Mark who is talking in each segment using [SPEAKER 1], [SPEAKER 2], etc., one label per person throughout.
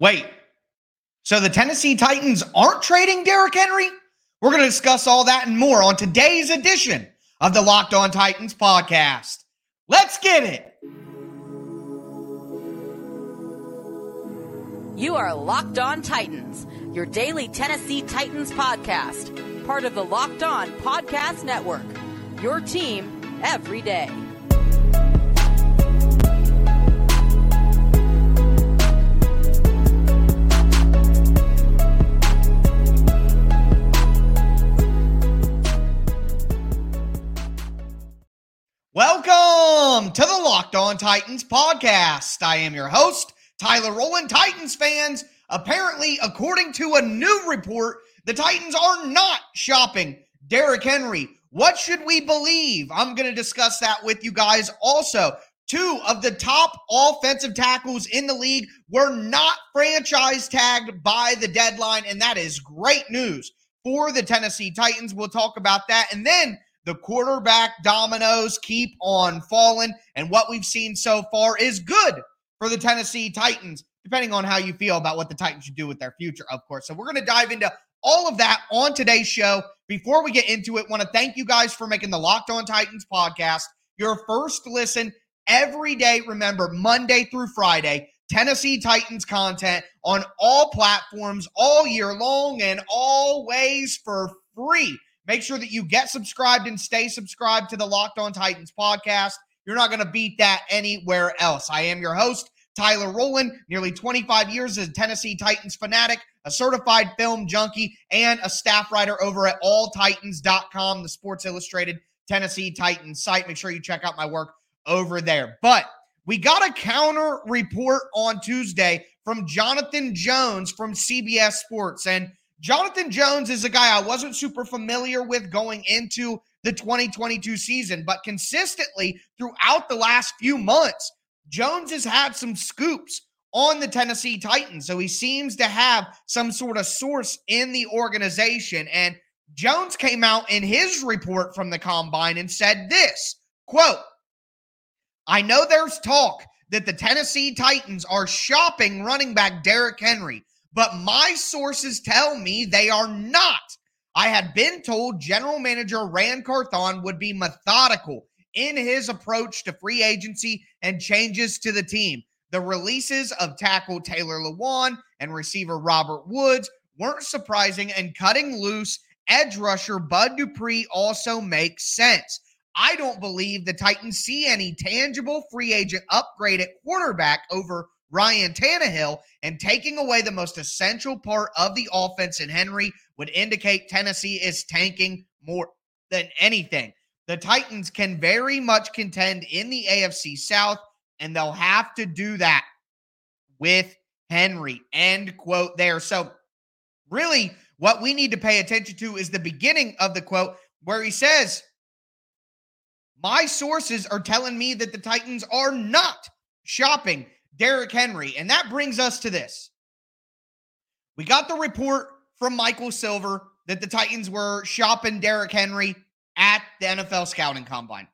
[SPEAKER 1] Wait, so the Tennessee Titans aren't trading Derrick Henry? We're going to discuss all that and more on today's edition of the Locked On Titans podcast. Let's get it.
[SPEAKER 2] You are Locked On Titans, your daily Tennessee Titans podcast, part of the Locked On Podcast Network. Your team every day.
[SPEAKER 1] Welcome to the Locked On Titans podcast. I am your host, Tyler Rowland. Titans fans, apparently, according to a new report, the Titans are not shopping Derrick Henry. What should we believe? I'm going to discuss that with you guys. Also, two of the top offensive tackles in the league were not franchise tagged by the deadline, and that is great news for the Tennessee Titans. We'll talk about that. And then the quarterback dominoes keep on falling. And what we've seen so far is good for the Tennessee Titans, depending on how you feel about what the Titans should do with their future, of course. So we're going to dive into all of that on today's show. Before we get into it, want to thank you guys for making the Locked On Titans podcast your first listen every day. Remember, Monday through Friday, Tennessee Titans content on all platforms all year long and always for free. Make sure that you get subscribed and stay subscribed to the Locked On Titans podcast. You're not going to beat that anywhere else. I am your host, Tyler Rowland, nearly 25 years as a Tennessee Titans fanatic, a certified film junkie, and a staff writer over at alltitans.com, the Sports Illustrated Tennessee Titans site. Make sure you check out my work over there. But we got a counter report on Tuesday from Jonathan Jones from CBS Sports. And Jonathan Jones is a guy I wasn't super familiar with going into the 2022 season, but consistently throughout the last few months, Jones has had some scoops on the Tennessee Titans. So he seems to have some sort of source in the organization. And Jones came out in his report from the combine and said this quote, I know there's talk that the Tennessee Titans are shopping running back Derrick Henry but my sources tell me they are not. I had been told general manager Ran Carthon would be methodical in his approach to free agency and changes to the team. The releases of tackle Taylor Lewan and receiver Robert Woods weren't surprising, and cutting loose edge rusher Bud Dupree also makes sense. I don't believe the Titans see any tangible free agent upgrade at quarterback over Ryan Tannehill, and taking away the most essential part of the offense in Henry would indicate Tennessee is tanking more than anything. The Titans can very much contend in the AFC South, and they'll have to do that with Henry. End quote there. So, really, what we need to pay attention to is the beginning of the quote where he says, My sources are telling me that the Titans are not shopping Derrick Henry. And that brings us to this. We got the report from Michael Silver that the Titans were shopping Derrick Henry at the NFL scouting combine.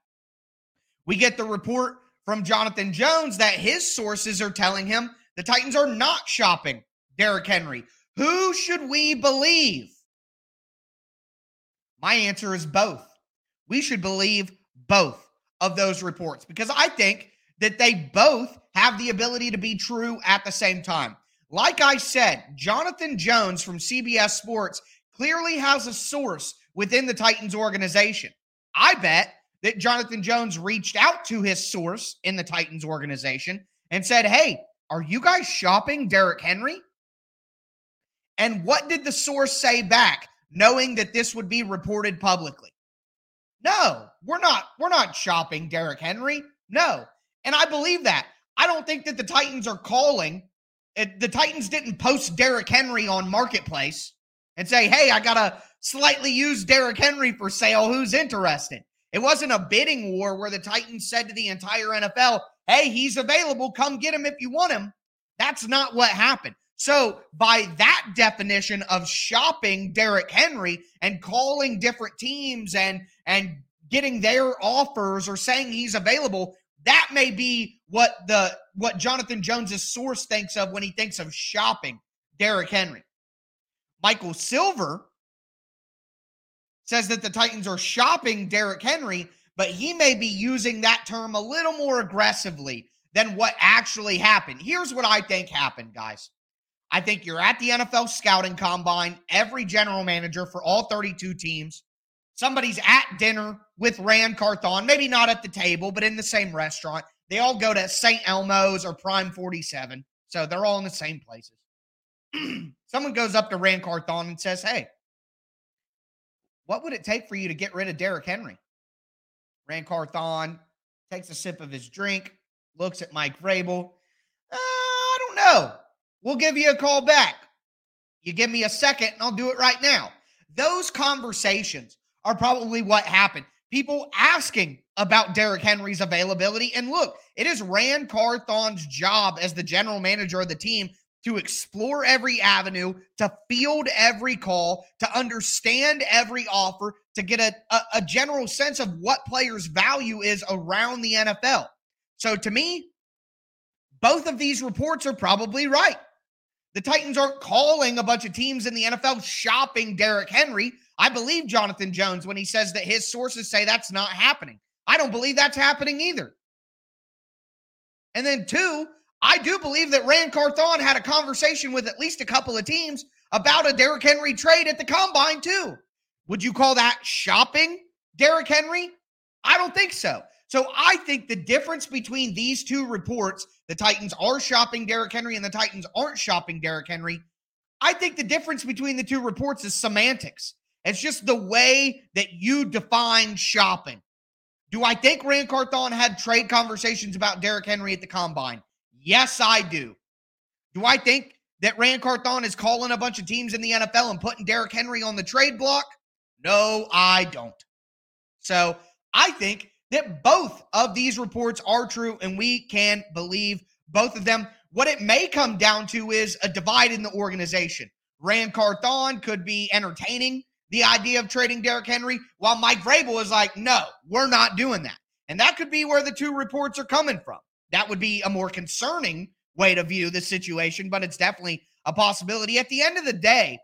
[SPEAKER 1] We get the report from Jonathan Jones that his sources are telling him the Titans are not shopping Derrick Henry. Who should we believe? My answer is both. We should believe both of those reports because I think that they both have the ability to be true at the same time. Like I said, Jonathan Jones from CBS Sports clearly has a source within the Titans organization. I bet that Jonathan Jones reached out to his source in the Titans organization and said, Hey, are you guys shopping Derrick Henry? And what did the source say back, knowing that this would be reported publicly? No, we're not. We're not shopping Derrick Henry. No. And I believe that. I don't think that the Titans are calling. It, the Titans didn't post Derrick Henry on Marketplace and say, hey, I got a slightly use Derrick Henry for sale. Who's interested? It wasn't a bidding war where the Titans said to the entire NFL, hey, he's available. Come get him if you want him. That's not what happened. So, by that definition of shopping Derrick Henry and calling different teams and and getting their offers or saying he's available, That may be what the what Jonathan Jones's source thinks of when he thinks of shopping Derrick Henry. Michael Silver says that the Titans are shopping Derrick Henry, but he may be using that term a little more aggressively than what actually happened. Here's what I think happened, guys. I think you're at the NFL scouting combine, every general manager for all 32 teams. Somebody's at dinner with Ran Carthon, maybe not at the table, but in the same restaurant. They all go to St. Elmo's or Prime 47. So they're all in the same places. Someone goes up to Ran Carthon and says, Hey, what would it take for you to get rid of Derrick Henry? Ran Carthon takes a sip of his drink, looks at Mike Vrabel. Uh, I don't know. We'll give you a call back. You give me a second and I'll do it right now. Those conversations are probably what happened. People asking about Derrick Henry's availability. And look, it is Ran Carthon's job as the general manager of the team to explore every avenue, to field every call, to understand every offer, to get a, a, a, general sense of what players' value is around the NFL. So to me, both of these reports are probably right. The Titans aren't calling a bunch of teams in the NFL shopping Derrick Henry. I believe Jonathan Jones when he says that his sources say that's not happening. I don't believe that's happening either. And then, two, I do believe that Ran Carthon had a conversation with at least a couple of teams about a Derrick Henry trade at the combine, too. Would you call that shopping Derrick Henry? I don't think so. So I think the difference between these two reports, the Titans are shopping Derrick Henry and the Titans aren't shopping Derrick Henry. I think the difference between the two reports is semantics. It's just the way that you define shopping. Do I think Ran Carthon had trade conversations about Derrick Henry at the combine? Yes, I do. Do I think that Ran Carthon is calling a bunch of teams in the NFL and putting Derrick Henry on the trade block? No, I don't. So I think that both of these reports are true and we can believe both of them. What it may come down to is a divide in the organization. Ran Carthon could be entertaining the idea of trading Derrick Henry, while Mike Vrabel is like, no, we're not doing that. And that could be where the two reports are coming from. That would be a more concerning way to view the situation, but it's definitely a possibility. At the end of the day,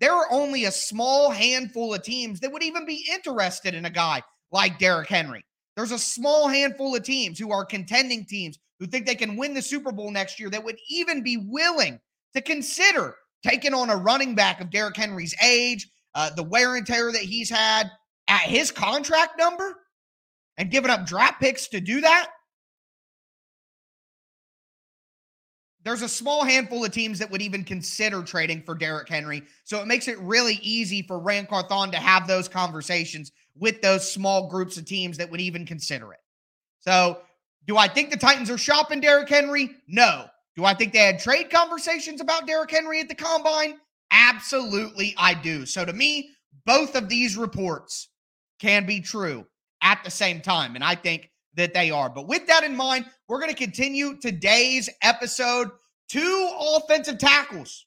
[SPEAKER 1] there are only a small handful of teams that would even be interested in a guy like Derrick Henry. There's a small handful of teams who are contending teams who think they can win the Super Bowl next year that would even be willing to consider taking on a running back of Derrick Henry's age, uh, the wear and tear that he's had at his contract number, and giving up draft picks to do that. there's a small handful of teams that would even consider trading for Derrick Henry. So it makes it really easy for Ran Carthon to have those conversations with those small groups of teams that would even consider it. So, do I think the Titans are shopping Derrick Henry? No. Do I think they had trade conversations about Derrick Henry at the combine? Absolutely, I do. So, to me, both of these reports can be true at the same time. And I think that they are. But with that in mind, we're going to continue today's episode. Two offensive tackles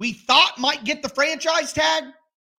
[SPEAKER 1] we thought might get the franchise tag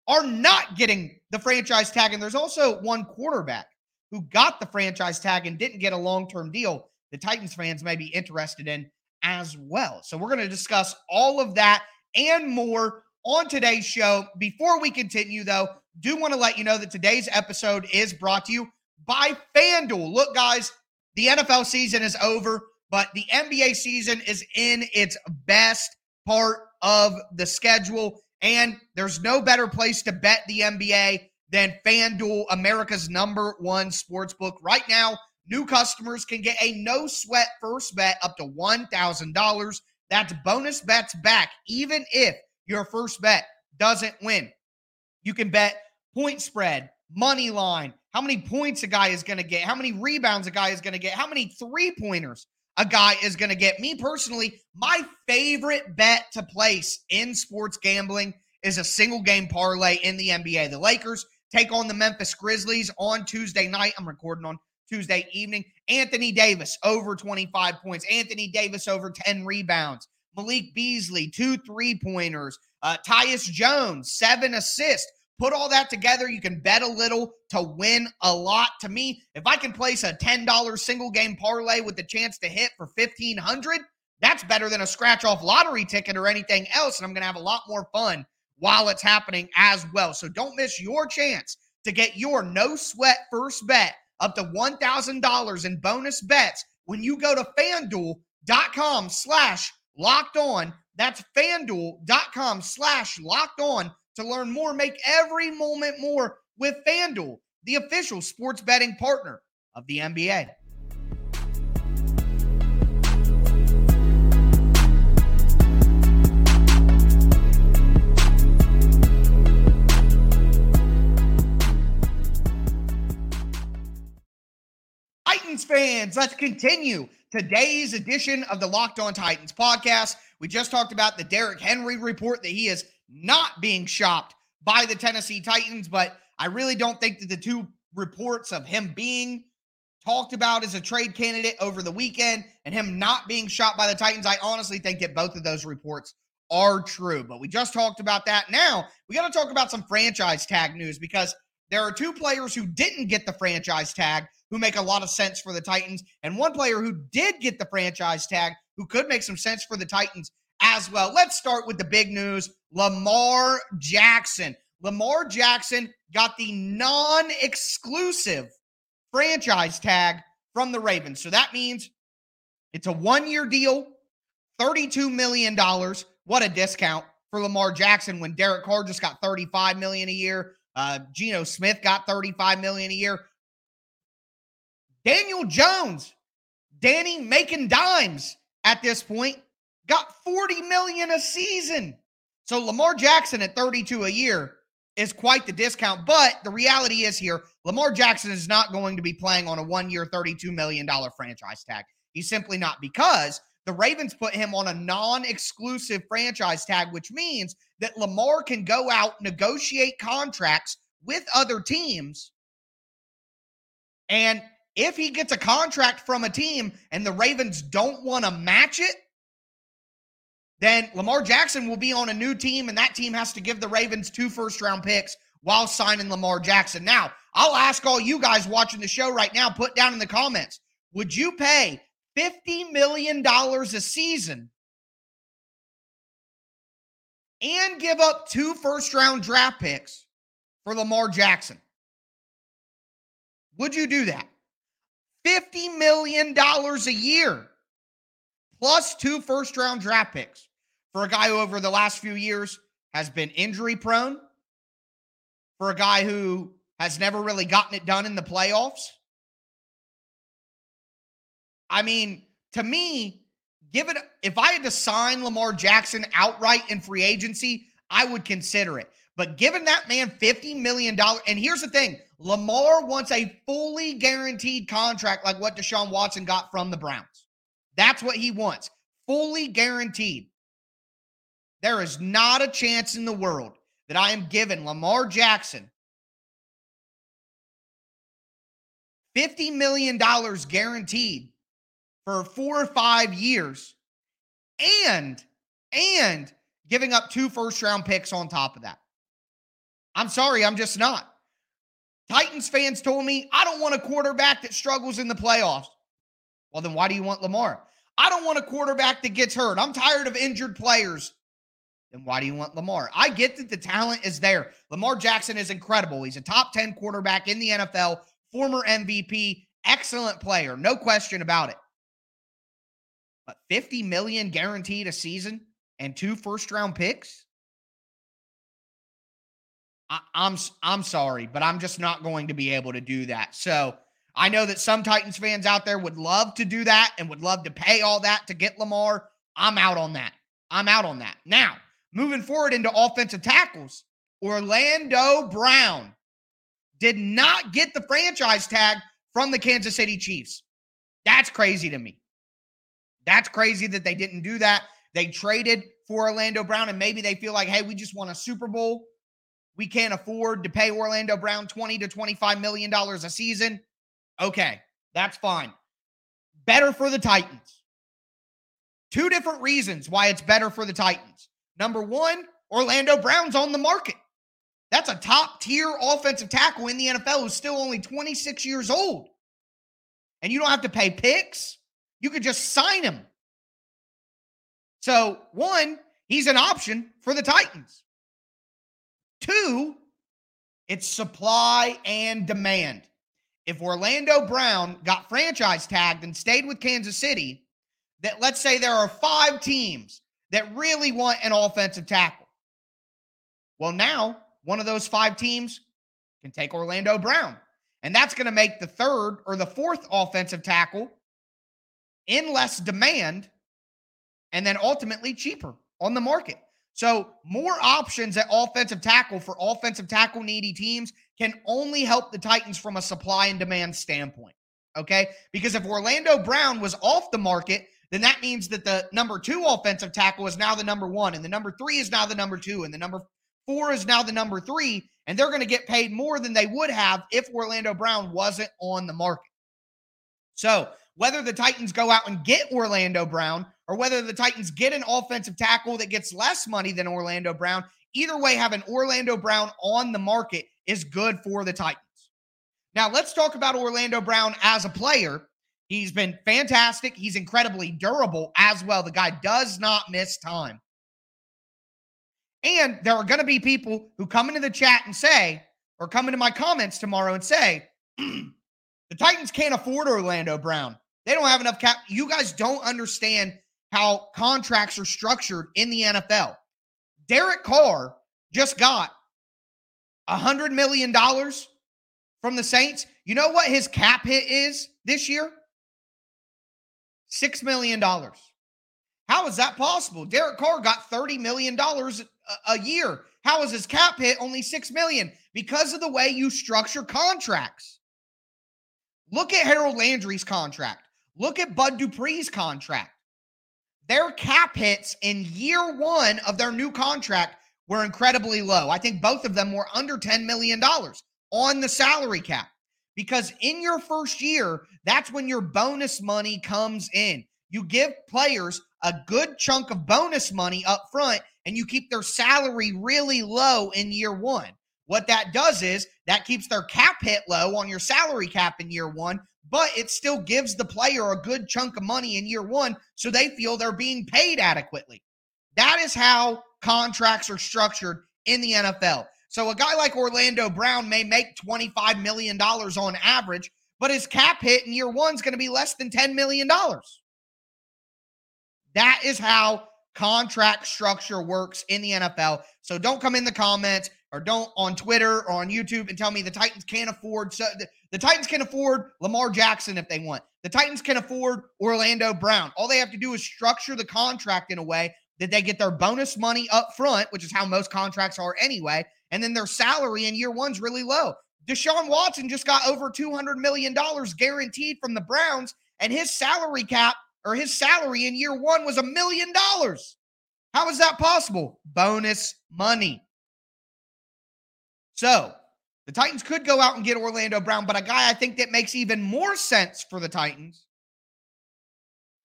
[SPEAKER 1] are not getting the franchise tag. And there's also one quarterback who got the franchise tag and didn't get a long term deal. The Titans fans may be interested in as well. So we're going to discuss all of that and more on today's show. Before we continue, though, do want to let you know that today's episode is brought to you by FanDuel. Look, guys, the NFL season is over, but the NBA season is in its best part of the schedule. And there's no better place to bet the NBA than FanDuel, America's number one sports book. Right now, new customers can get a no sweat first bet up to $1,000. That's bonus bets back, even if your first bet doesn't win. You can bet point spread, money line, how many points a guy is going to get, how many rebounds a guy is going to get, how many three pointers a guy is going to get. Me personally, my favorite bet to place in sports gambling is a single game parlay in the NBA. The Lakers take on the Memphis Grizzlies on Tuesday night. I'm recording on Tuesday evening. Anthony Davis over 25 points. Anthony Davis over 10 rebounds. Malik Beasley, two three pointers. Uh, Tyus Jones, seven assists. Put all that together. You can bet a little to win a lot. To me, if I can place a $10 single game parlay with the chance to hit for 1500 that's better than a scratch off lottery ticket or anything else. And I'm going to have a lot more fun while it's happening as well. So don't miss your chance to get your no sweat first bet up to $1,000 in bonus bets when you go to fanduel.com slash locked on. That's fanduel.com slash locked on to learn more. Make every moment more with Fanduel, the official sports betting partner of the NBA. Titans fans, let's continue today's edition of the Locked On Titans podcast. We just talked about the Derrick Henry report that he is not being shopped by the Tennessee Titans, but I really don't think that the two reports of him being talked about as a trade candidate over the weekend and him not being shot by the Titans, I honestly think that both of those reports are true. But we just talked about that. Now we got to talk about some franchise tag news because there are two players who didn't get the franchise tag who make a lot of sense for the Titans, and one player who did get the franchise tag who could make some sense for the Titans as well. Let's start with the big news Lamar Jackson. Lamar Jackson got the non exclusive franchise tag from the Ravens. So that means it's a one year deal, $32 million. What a discount for Lamar Jackson when Derek Carr just got 35 million a year. Uh, Geno Smith got 35 million a year. Daniel Jones, Danny making dimes at this point, got 40 million a season. So Lamar Jackson at 32 a year is quite the discount. But the reality is here, Lamar Jackson is not going to be playing on a one-year, $32 million franchise tag. He's simply not because the Ravens put him on a non-exclusive franchise tag, which means that Lamar can go out, negotiate contracts with other teams. And if he gets a contract from a team and the Ravens don't want to match it, then Lamar Jackson will be on a new team, and that team has to give the Ravens two first round picks while signing Lamar Jackson. Now, I'll ask all you guys watching the show right now, put down in the comments would you pay $50 million a season and give up two first round draft picks for Lamar Jackson? Would you do that? $50 million a year plus two first round draft picks for a guy who, over the last few years, has been injury prone, for a guy who has never really gotten it done in the playoffs. I mean, to me, give it if I had to sign Lamar Jackson outright in free agency, I would consider it. But giving that man $50 million, and here's the thing Lamar wants a fully guaranteed contract like what Deshaun Watson got from the Browns. That's what he wants. Fully guaranteed. There is not a chance in the world that I am giving Lamar Jackson $50 million guaranteed for four or five years and and giving up two first round picks on top of that. I'm sorry, I'm just not. Titans fans told me, I don't want a quarterback that struggles in the playoffs. Well, then why do you want Lamar? I don't want a quarterback that gets hurt. I'm tired of injured players. Then why do you want Lamar? I get that the talent is there. Lamar Jackson is incredible. He's a top 10 quarterback in the NFL, former MVP, excellent player, no question about it. But 50 million guaranteed a season and two first round picks? I'm, I'm sorry, but I'm just not going to be able to do that. So I know that some Titans fans out there would love to do that and would love to pay all that to get Lamar. I'm out on that. I'm out on that. Now, moving forward into offensive tackles, Orlando Brown did not get the franchise tag from the Kansas City Chiefs. That's crazy to me. That's crazy that they didn't do that. They traded for Orlando Brown, and maybe they feel like, hey, we just won a Super Bowl. We can't afford to pay Orlando Brown 20 to 25 million dollars a season. Okay, that's fine. Better for the Titans. Two different reasons why it's better for the Titans. Number one, Orlando Brown's on the market. That's a top tier offensive tackle in the NFL who's still only 26 years old. And you don't have to pay picks. You could just sign him. So, one, he's an option for the Titans. Two, it's supply and demand. If Orlando Brown got franchise tagged and stayed with Kansas City, that let's say there are five teams that really want an offensive tackle. Well, now one of those five teams can take Orlando Brown. And that's going to make the third or the fourth offensive tackle in less demand and then ultimately cheaper on the market. So, more options at offensive tackle for offensive tackle needy teams can only help the Titans from a supply and demand standpoint. Okay. Because if Orlando Brown was off the market, then that means that the number two offensive tackle is now the number one, and the number three is now the number two, and the number four is now the number three, and they're going to get paid more than they would have if Orlando Brown wasn't on the market. So, whether the Titans go out and get Orlando Brown or whether the Titans get an offensive tackle that gets less money than Orlando Brown, either way, having Orlando Brown on the market is good for the Titans. Now, let's talk about Orlando Brown as a player. He's been fantastic. He's incredibly durable as well. The guy does not miss time. And there are going to be people who come into the chat and say, or come into my comments tomorrow and say, the Titans can't afford Orlando Brown. They don't have enough cap. You guys don't understand how contracts are structured in the NFL. Derek Carr just got a $100 million from the Saints. You know what his cap hit is this year? $6 million. How is that possible? Derek Carr got $30 million a, year. How is his cap hit only 6 million? Because of the way you structure contracts. Look at Harold Landry's contract. Look at Bud Dupree's contract. Their cap hits in year one of their new contract were incredibly low. I think both of them were under $10 million on the salary cap because in your first year, that's when your bonus money comes in. You give players a good chunk of bonus money up front and you keep their salary really low in year one. What that does is that keeps their cap hit low on your salary cap in year one, but it still gives the player a good chunk of money in year one so they feel they're being paid adequately. That is how contracts are structured in the NFL. So a guy like Orlando Brown may make $25 million on average, but his cap hit in year one is going to be less than $10 million. That is how contract structure works in the NFL. So don't come in the comments or don't on Twitter or on YouTube and tell me the Titans can't afford so the, the, Titans can afford Lamar Jackson if they want. The Titans can afford Orlando Brown. All they have to do is structure the contract in a way that they get their bonus money up front, which is how most contracts are anyway, and then their salary in year one's really low. Deshaun Watson just got over $200 million guaranteed from the Browns, and his salary cap or his salary in year one was a million dollars. How is that possible? Bonus money. So the Titans could go out and get Orlando Brown, but a guy I think that makes even more sense for the Titans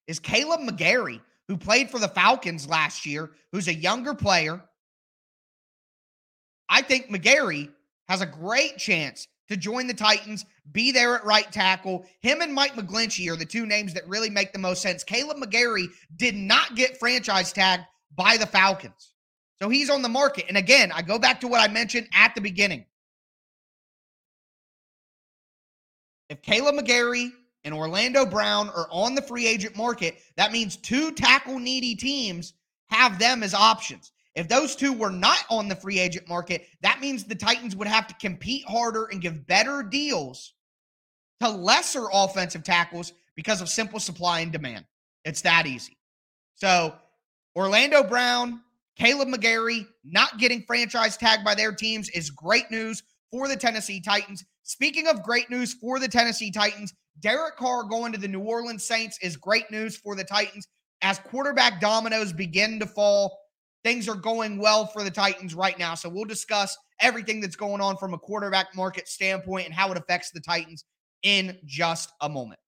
[SPEAKER 1] is Kaleb McGary, who played for the Falcons last year, who's a younger player. I think McGary has a great chance to join the Titans, be there at right tackle. Him and Mike McGlinchey are the two names that really make the most sense. Kaleb McGary did not get franchise tagged by the Falcons. So he's on the market. And again, I go back to what I mentioned at the beginning. If Kaleb McGary and Orlando Brown are on the free agent market, that means two tackle needy teams have them as options. If those two were not on the free agent market, that means the Titans would have to compete harder and give better deals to lesser offensive tackles because of simple supply and demand. It's that easy. So, Orlando Brown, Kaleb McGary not getting franchise tagged by their teams is great news for the Tennessee Titans. Speaking of great news for the Tennessee Titans, Derek Carr going to the New Orleans Saints is great news for the Titans as quarterback dominoes begin to fall Things are going well for the Titans right now. So we'll discuss everything that's going on from a quarterback market standpoint and how it affects the Titans in just a moment.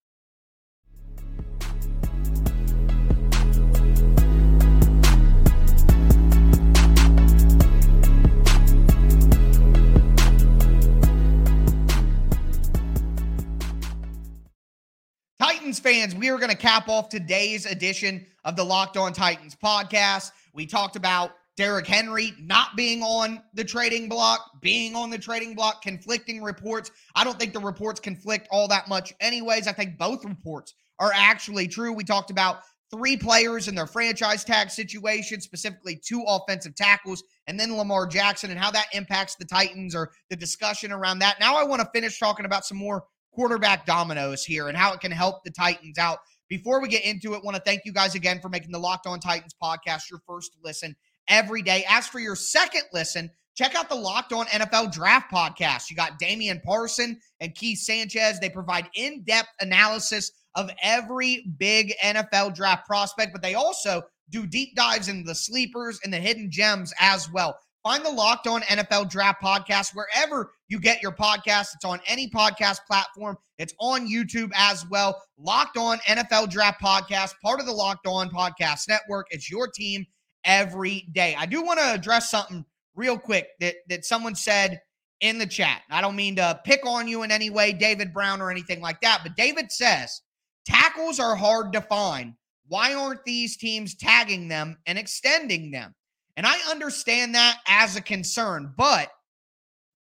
[SPEAKER 1] Fans, we are going to cap off today's edition of the Locked On Titans podcast. We talked about Derrick Henry not being on the trading block, being on the trading block, conflicting reports. I don't think the reports conflict all that much, anyways. I think both reports are actually true. We talked about three players in their franchise tag situation, specifically two offensive tackles, and then Lamar Jackson and how that impacts the Titans or the discussion around that. Now, I want to finish talking about some more quarterback dominoes here and how it can help the Titans out. Before we get into it, want to thank you guys again for making the Locked On Titans podcast your first listen every day. As for your second listen, check out the Locked On NFL Draft podcast. You got Damian Parson and Keith Sanchez. They provide in depth analysis of every big NFL draft prospect, but they also do deep dives into the sleepers and the hidden gems as well. Find the Locked On NFL Draft podcast wherever you get your podcast. It's on any podcast platform. It's on YouTube as well. Locked On NFL Draft podcast, part of the Locked On Podcast Network. It's your team every day. I do want to address something real quick that that someone said in the chat. I don't mean to pick on you in any way, David Brown or anything like that, but David says tackles are hard to find. Why aren't these teams tagging them and extending them? And I understand that as a concern, but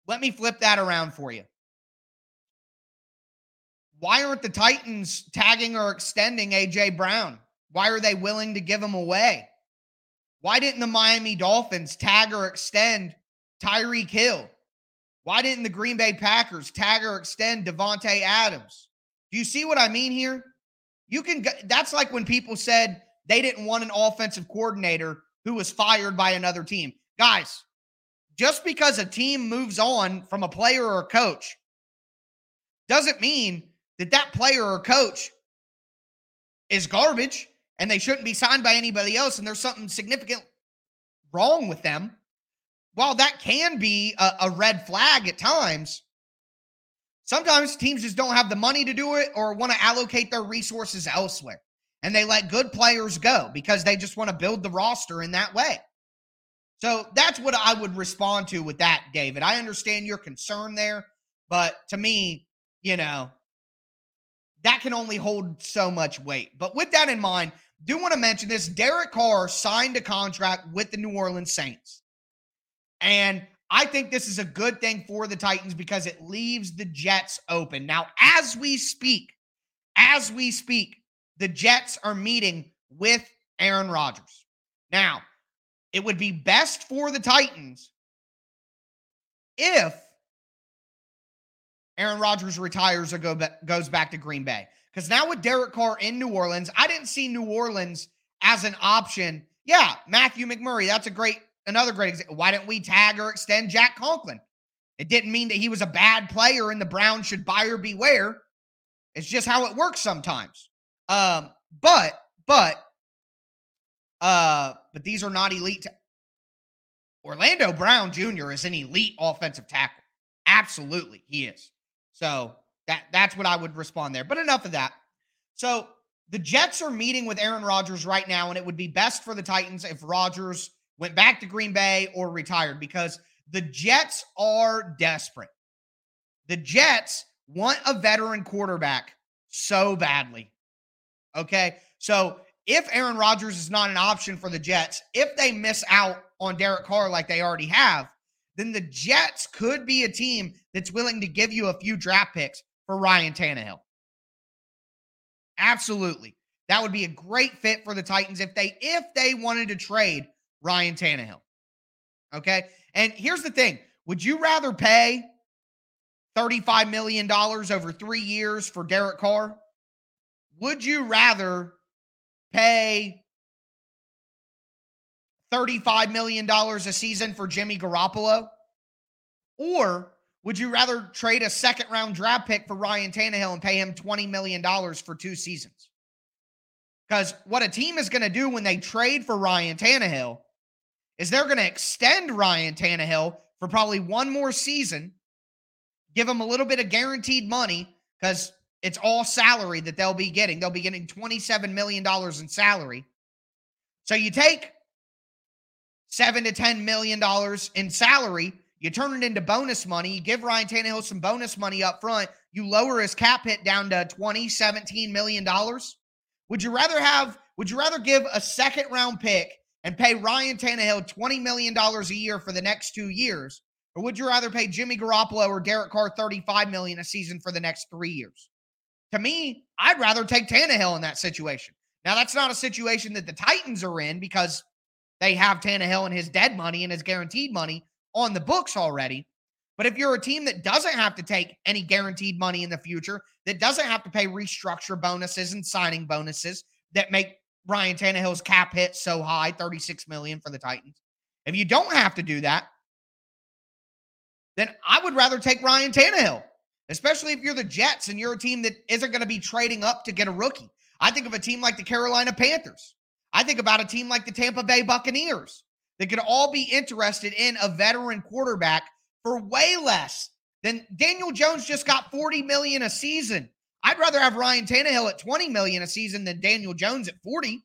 [SPEAKER 1] let me flip that around for you. Why aren't the Titans tagging or extending AJ Brown? Why are they willing to give him away? Why didn't the Miami Dolphins tag or extend Tyreek Hill? Why didn't the Green Bay Packers tag or extend Davante Adams? Do you see what I mean here? You can that's like when people said they didn't want an offensive coordinator who was fired by another team. Guys, just because a team moves on from a player or a coach doesn't mean that that player or coach is garbage and they shouldn't be signed by anybody else and there's something significant wrong with them. While that can be a, a red flag at times, sometimes teams just don't have the money to do it or want to allocate their resources elsewhere. And they let good players go because they just want to build the roster in that way. So that's what I would respond to with that, David. I understand your concern there, but to me, you know, that can only hold so much weight. But with that in mind, do want to mention this Derek Carr signed a contract with the New Orleans Saints. And I think this is a good thing for the Titans because it leaves the Jets open. Now, as we speak, as we speak, the Jets are meeting with Aaron Rodgers. Now, it would be best for the Titans if Aaron Rodgers retires or go, goes back to Green Bay. Because now with Derek Carr in New Orleans, I didn't see New Orleans as an option. Yeah, Matthew McMurray, that's a great, another great example. Why didn't we tag or extend Jack Conklin? It didn't mean that he was a bad player and the Browns should buyer beware. It's just how it works sometimes. Um, but, but, uh, but these are not elite. Orlando Brown Jr. is an elite offensive tackle. Absolutely, he is. So that that's what I would respond there. But enough of that. So the Jets are meeting with Aaron Rodgers right now, and it would be best for the Titans if Rodgers went back to Green Bay or retired because the Jets are desperate. The Jets want a veteran quarterback so badly. Okay. So if Aaron Rodgers is not an option for the Jets, if they miss out on Derek Carr like they already have, then the Jets could be a team that's willing to give you a few draft picks for Ryan Tannehill. Absolutely. That would be a great fit for the Titans if they if they wanted to trade Ryan Tannehill. Okay? And here's the thing. Would you rather pay $35 million over three years for Derek Carr? Would you rather pay $35 million a season for Jimmy Garoppolo? Or would you rather trade a second round draft pick for Ryan Tannehill and pay him $20 million for two seasons? Because what a team is going to do when they trade for Ryan Tannehill is they're going to extend Ryan Tannehill for probably one more season, give him a little bit of guaranteed money because it's all salary that they'll be getting. They'll be getting $27 million in salary. So you take seven to $10 million in salary you turn it into bonus money. You give Ryan Tannehill some bonus money up front. you lower his cap hit down to 20, 17 million dollars? Would you rather have would you rather give a second round pick and pay Ryan Tannehill $20 million a year for the next two years? Or would you rather pay Jimmy Garoppolo or Derek Carr 35 million a season for the next three years? To me, I'd rather take Tannehill in that situation. Now, that's not a situation that the Titans are in because they have Tannehill and his dead money and his guaranteed money on the books already. But if you're a team that doesn't have to take any guaranteed money in the future, that doesn't have to pay restructure bonuses and signing bonuses that make Ryan Tannehill's cap hit so high, 36 million for the Titans. If you don't have to do that, then I would rather take Ryan Tannehill, especially if you're the Jets and you're a team that isn't going to be trading up to get a rookie. I think of a team like the Carolina Panthers. I think about a team like the Tampa Bay Buccaneers that could all be interested in a veteran quarterback for way less than Daniel Jones just got 40 million a season. I'd rather have Ryan Tannehill at 20 million a season than Daniel Jones at 40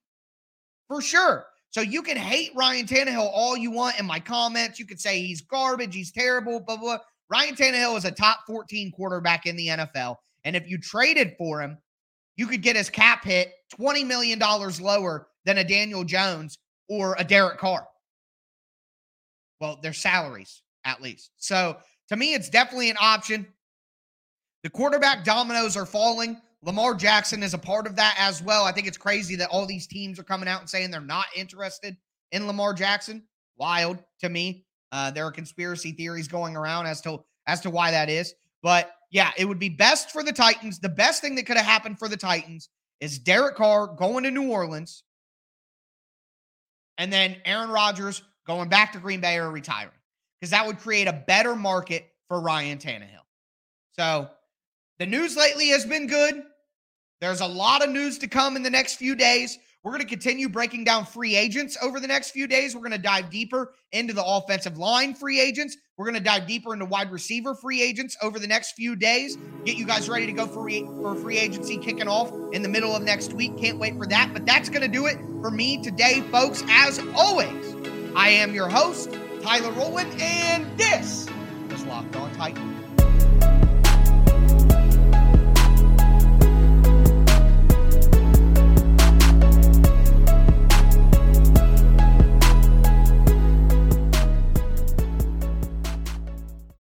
[SPEAKER 1] for sure. So you can hate Ryan Tannehill all you want in my comments. You could say he's garbage, he's terrible, blah, blah. Ryan Tannehill is a top 14 quarterback in the NFL. And if you traded for him, you could get his cap hit $20 million lower than a Daniel Jones or a Derek Carr. Well, their salaries at least. So to me, it's definitely an option. The quarterback dominoes are falling. Lamar Jackson is a part of that as well. I think it's crazy that all these teams are coming out and saying they're not interested in Lamar Jackson. Wild to me. Uh, there are conspiracy theories going around as to as to why that is. But yeah, it would be best for the Titans. The best thing that could have happened for the Titans is Derek Carr going to New Orleans, and then Aaron Rodgers going back to Green Bay or retiring because that would create a better market for Ryan Tannehill. So the news lately has been good. There's a lot of news to come in the next few days. We're going to continue breaking down free agents over the next few days. We're going to dive deeper into the offensive line free agents. We're going to dive deeper into wide receiver free agents over the next few days. Get you guys ready to go for, re- for free agency kicking off in the middle of next week. Can't wait for that. But that's going to do it for me today, folks. As always, I am your host, Tyler Rowland, and this is Locked On Titan.